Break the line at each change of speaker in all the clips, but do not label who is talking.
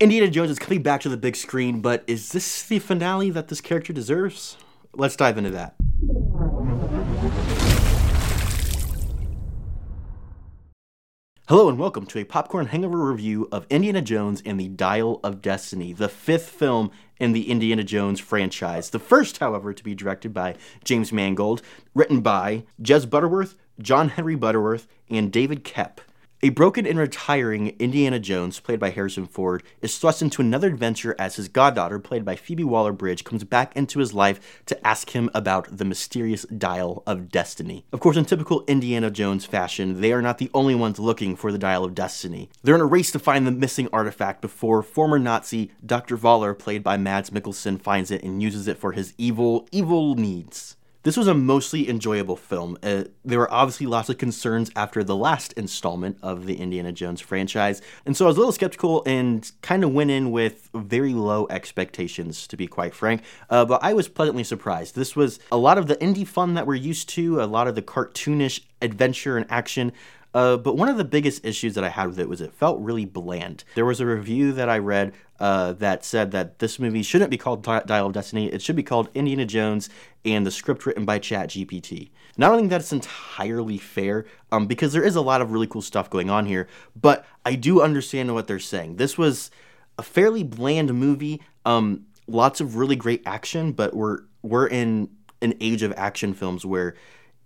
Indiana Jones is coming back to the big screen, but is this the finale that this character deserves? Let's dive into that. Hello and welcome to a popcorn hangover review of Indiana Jones and the Dial of Destiny, the fifth film in the Indiana Jones franchise. The first, however, to be directed by James Mangold, written by Jez Butterworth, John Henry Butterworth, and David Koepp. A broken and retiring Indiana Jones, played by Harrison Ford, is thrust into another adventure as his goddaughter, played by Phoebe Waller Bridge, comes back into his life to ask him about the mysterious Dial of Destiny. Of course, in typical Indiana Jones fashion, they are not the only ones looking for the Dial of Destiny. They're in a race to find the missing artifact before former Nazi Dr. Voller, played by Mads Mikkelsen, finds it and uses it for his evil, evil needs. This was a mostly enjoyable film. Uh, there were obviously lots of concerns after the last installment of the Indiana Jones franchise, and so I was a little skeptical and kind of went in with very low expectations, to be quite frank. Uh, but I was pleasantly surprised. This was a lot of the indie fun that we're used to, a lot of the cartoonish adventure and action. Uh, but one of the biggest issues that I had with it was it felt really bland. There was a review that I read uh, that said that this movie shouldn't be called Dial of Destiny. It should be called Indiana Jones and the script written by ChatGPT. And I don't think that's entirely fair um, because there is a lot of really cool stuff going on here, but I do understand what they're saying. This was a fairly bland movie, um, lots of really great action, but we're, we're in an age of action films where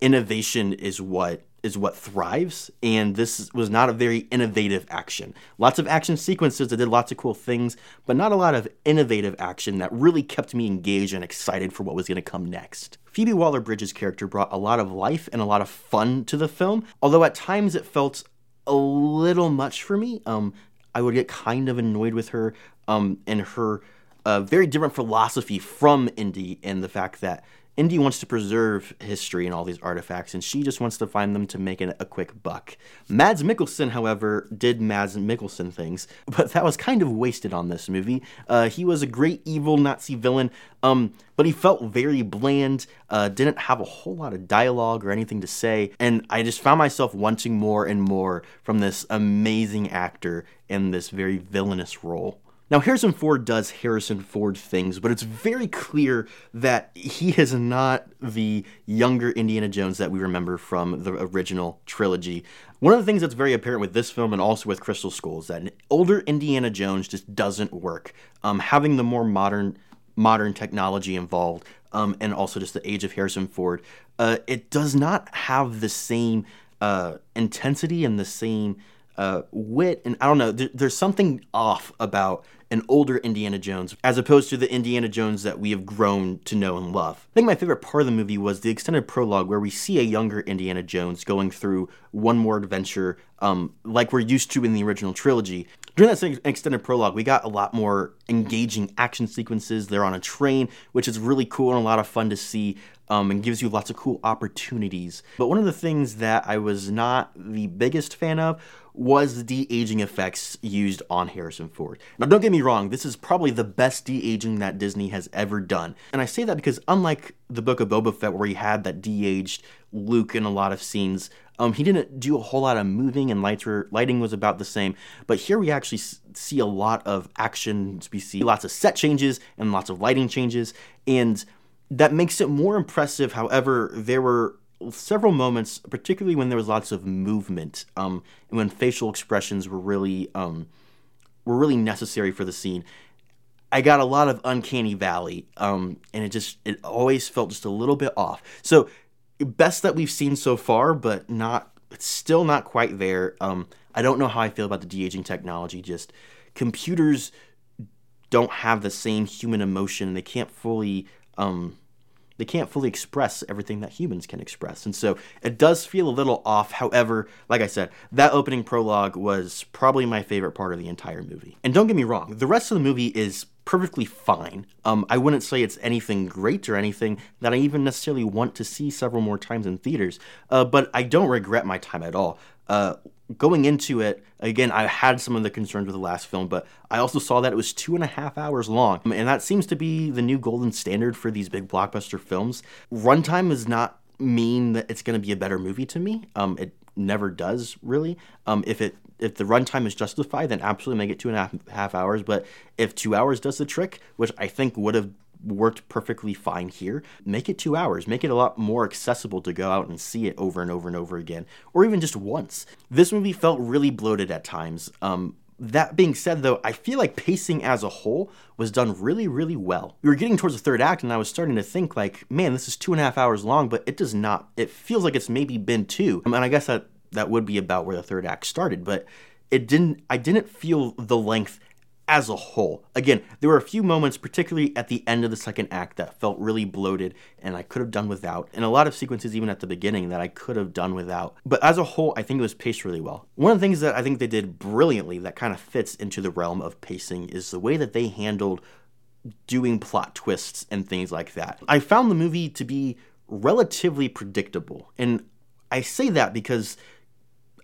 innovation is what is what thrives, and this was not a very innovative action. Lots of action sequences that did lots of cool things, but not a lot of innovative action that really kept me engaged and excited for what was going to come next. Phoebe Waller Bridge's character brought a lot of life and a lot of fun to the film, although at times it felt a little much for me. Um, I would get kind of annoyed with her um, and her uh, very different philosophy from Indy and the fact that Indy wants to preserve history and all these artifacts, and she just wants to find them to make it a quick buck. Mads Mikkelsen, however, did Mads Mikkelsen things, but that was kind of wasted on this movie. Uh, he was a great evil Nazi villain, um, but he felt very bland, uh, didn't have a whole lot of dialogue or anything to say, and I just found myself wanting more and more from this amazing actor in this very villainous role. Now, Harrison Ford does Harrison Ford things, but it's very clear that he is not the younger Indiana Jones that we remember from the original trilogy. One of the things that's very apparent with this film and also with Crystal Skull is that an older Indiana Jones just doesn't work. Um, having the more modern modern technology involved um, and also just the age of Harrison Ford, uh, it does not have the same uh, intensity and the same uh, wit. And I don't know, there, there's something off about an older Indiana Jones as opposed to the Indiana Jones that we have grown to know and love. I think my favorite part of the movie was the extended prologue where we see a younger Indiana Jones going through one more adventure um, like we're used to in the original trilogy. During that extended prologue, we got a lot more engaging action sequences. They're on a train, which is really cool and a lot of fun to see. Um, and gives you lots of cool opportunities. But one of the things that I was not the biggest fan of was the de-aging effects used on Harrison Ford. Now don't get me wrong, this is probably the best de-aging that Disney has ever done. And I say that because unlike the Book of Boba Fett where he had that de-aged Luke in a lot of scenes, um, he didn't do a whole lot of moving and lights were, lighting was about the same. But here we actually see a lot of action. We see lots of set changes and lots of lighting changes. And that makes it more impressive. However, there were several moments, particularly when there was lots of movement, um, and when facial expressions were really um, were really necessary for the scene. I got a lot of uncanny valley, um, and it just it always felt just a little bit off. So best that we've seen so far, but not it's still not quite there. Um, I don't know how I feel about the de aging technology. Just computers don't have the same human emotion. They can't fully um, they can't fully express everything that humans can express. And so it does feel a little off. However, like I said, that opening prologue was probably my favorite part of the entire movie. And don't get me wrong, the rest of the movie is perfectly fine. Um, I wouldn't say it's anything great or anything that I even necessarily want to see several more times in theaters, uh, but I don't regret my time at all. Uh, going into it, again, I had some of the concerns with the last film, but I also saw that it was two and a half hours long. And that seems to be the new golden standard for these big blockbuster films. Runtime does not mean that it's going to be a better movie to me. Um, it never does, really. Um, if it if the runtime is justified, then absolutely make it two and a half, half hours. But if two hours does the trick, which I think would have worked perfectly fine here. Make it two hours. Make it a lot more accessible to go out and see it over and over and over again, or even just once. This movie felt really bloated at times. Um, that being said, though, I feel like pacing as a whole was done really, really well. We were getting towards the third act, and I was starting to think, like, man, this is two and a half hours long, but it does not. It feels like it's maybe been two. I mean, I guess that that would be about where the third act started, but it didn't. I didn't feel the length as a whole. Again, there were a few moments, particularly at the end of the second act, that felt really bloated and I could have done without, and a lot of sequences, even at the beginning, that I could have done without. But as a whole, I think it was paced really well. One of the things that I think they did brilliantly that kind of fits into the realm of pacing is the way that they handled doing plot twists and things like that. I found the movie to be relatively predictable, and I say that because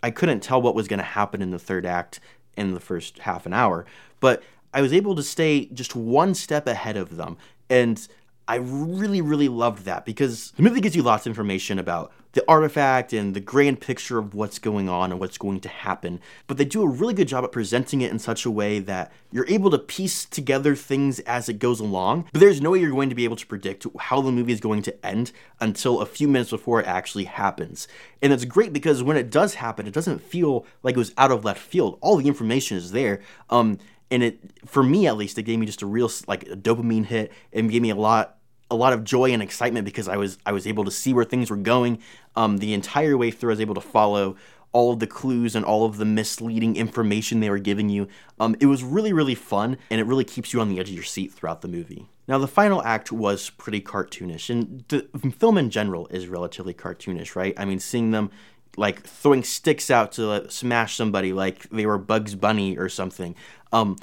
I couldn't tell what was going to happen in the third act in the first half an hour, but I was able to stay just one step ahead of them. And I really, really loved that because the movie gives you lots of information about the artifact and the grand picture of what's going on and what's going to happen. But they do a really good job at presenting it in such a way that you're able to piece together things as it goes along. But there's no way you're going to be able to predict how the movie is going to end until a few minutes before it actually happens. And it's great because when it does happen, it doesn't feel like it was out of left field. All the information is there. Um, and it, for me at least, it gave me just a real like a dopamine hit. and gave me a lot a lot of joy and excitement because I was I was able to see where things were going um, the entire way through. I was able to follow all of the clues and all of the misleading information they were giving you. Um, it was really really fun and it really keeps you on the edge of your seat throughout the movie. Now the final act was pretty cartoonish and the film in general is relatively cartoonish, right? I mean, seeing them like throwing sticks out to uh, smash somebody like they were Bugs Bunny or something. Um,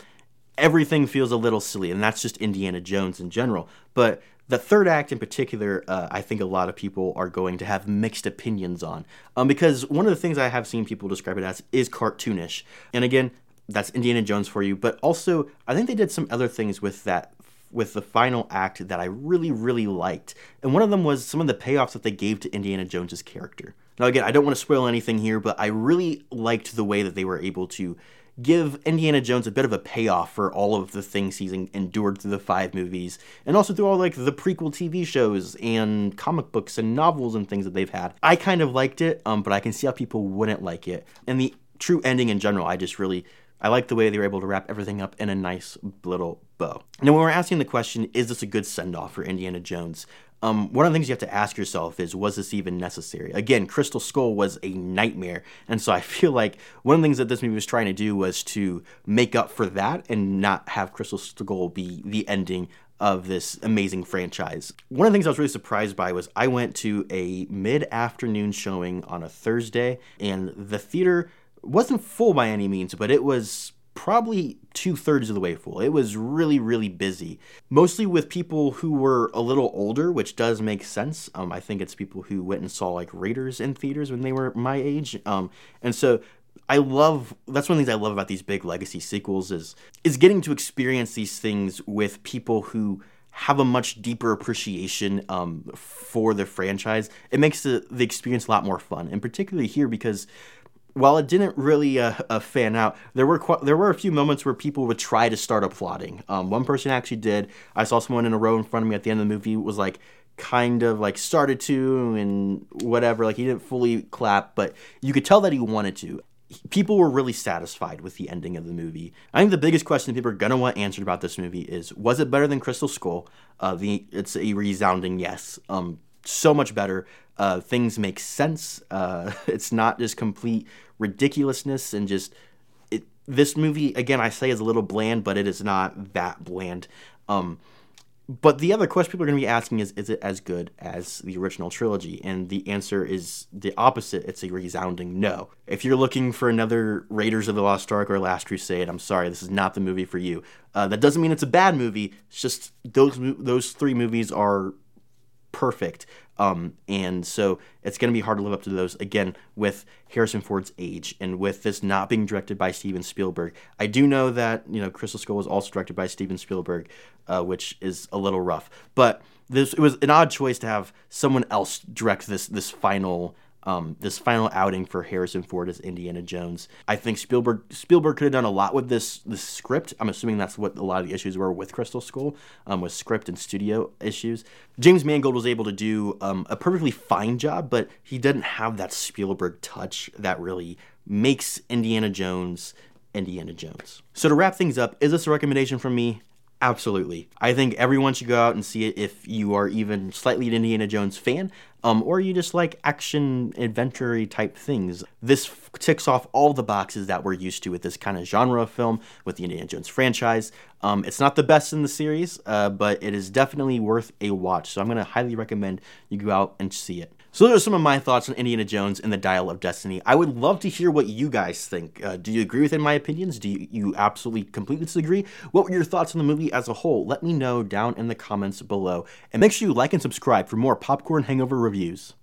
everything feels a little silly, and that's just Indiana Jones in general. But the third act in particular, uh, I think a lot of people are going to have mixed opinions on. Um, because one of the things I have seen people describe it as is cartoonish. And again, that's Indiana Jones for you. But also, I think they did some other things with that with the final act that I really, really liked. And one of them was some of the payoffs that they gave to Indiana Jones's character. Now, again, I don't want to spoil anything here, but I really liked the way that they were able to give Indiana Jones a bit of a payoff for all of the things he's endured through the five movies, and also through all like the prequel TV shows and comic books and novels and things that they've had. I kind of liked it, um, but I can see how people wouldn't like it. And the true ending in general, I just really I like the way they were able to wrap everything up in a nice little bow. Now, when we're asking the question, is this a good send off for Indiana Jones? Um, one of the things you have to ask yourself is, was this even necessary? Again, Crystal Skull was a nightmare, and so I feel like one of the things that this movie was trying to do was to make up for that and not have Crystal Skull be the ending of this amazing franchise. One of the things I was really surprised by was I went to a mid afternoon showing on a Thursday, and the theater wasn't full by any means, but it was probably two thirds of the way full. It was really, really busy, mostly with people who were a little older, which does make sense. Um, I think it's people who went and saw like Raiders in theaters when they were my age. Um, and so I love that's one of the things I love about these big legacy sequels is is getting to experience these things with people who have a much deeper appreciation um, for the franchise. It makes the, the experience a lot more fun, and particularly here because while it didn't really uh, uh, fan out, there were qu- there were a few moments where people would try to start applauding. Um, one person actually did. I saw someone in a row in front of me at the end of the movie was like kind of like started to and whatever. Like he didn't fully clap, but you could tell that he wanted to. People were really satisfied with the ending of the movie. I think the biggest question people are gonna want answered about this movie is: Was it better than Crystal Skull? Uh, the it's a resounding yes. Um, so much better. Uh, things make sense. Uh, it's not just complete ridiculousness and just it. This movie, again, I say is a little bland, but it is not that bland. Um, but the other question people are going to be asking is, is it as good as the original trilogy? And the answer is the opposite. It's a resounding no. If you're looking for another Raiders of the Lost Ark or Last Crusade, I'm sorry, this is not the movie for you. Uh, that doesn't mean it's a bad movie. It's just those those three movies are perfect. Um, and so it's going to be hard to live up to those again with Harrison Ford's age and with this not being directed by Steven Spielberg. I do know that you know Crystal Skull was also directed by Steven Spielberg, uh, which is a little rough. But this it was an odd choice to have someone else direct this this final um, this final outing for Harrison Ford as Indiana Jones. I think Spielberg Spielberg could have done a lot with this this script. I'm assuming that's what a lot of the issues were with Crystal Skull, um, with script and studio issues. James Mangold was able to do um, a perfectly fine job, but he didn't have that Spielberg touch that really makes Indiana Jones Indiana Jones. So to wrap things up, is this a recommendation from me? Absolutely. I think everyone should go out and see it if you are even slightly an Indiana Jones fan, um, or you just like action adventure type things. This f- ticks off all the boxes that we're used to with this kind of genre of film with the Indiana Jones franchise. Um, it's not the best in the series, uh, but it is definitely worth a watch. So I'm going to highly recommend you go out and see it. So those are some of my thoughts on Indiana Jones and the Dial of Destiny. I would love to hear what you guys think. Uh, do you agree with my opinions? Do you, you absolutely completely disagree? What were your thoughts on the movie as a whole? Let me know down in the comments below. And make sure you like and subscribe for more popcorn hangover reviews.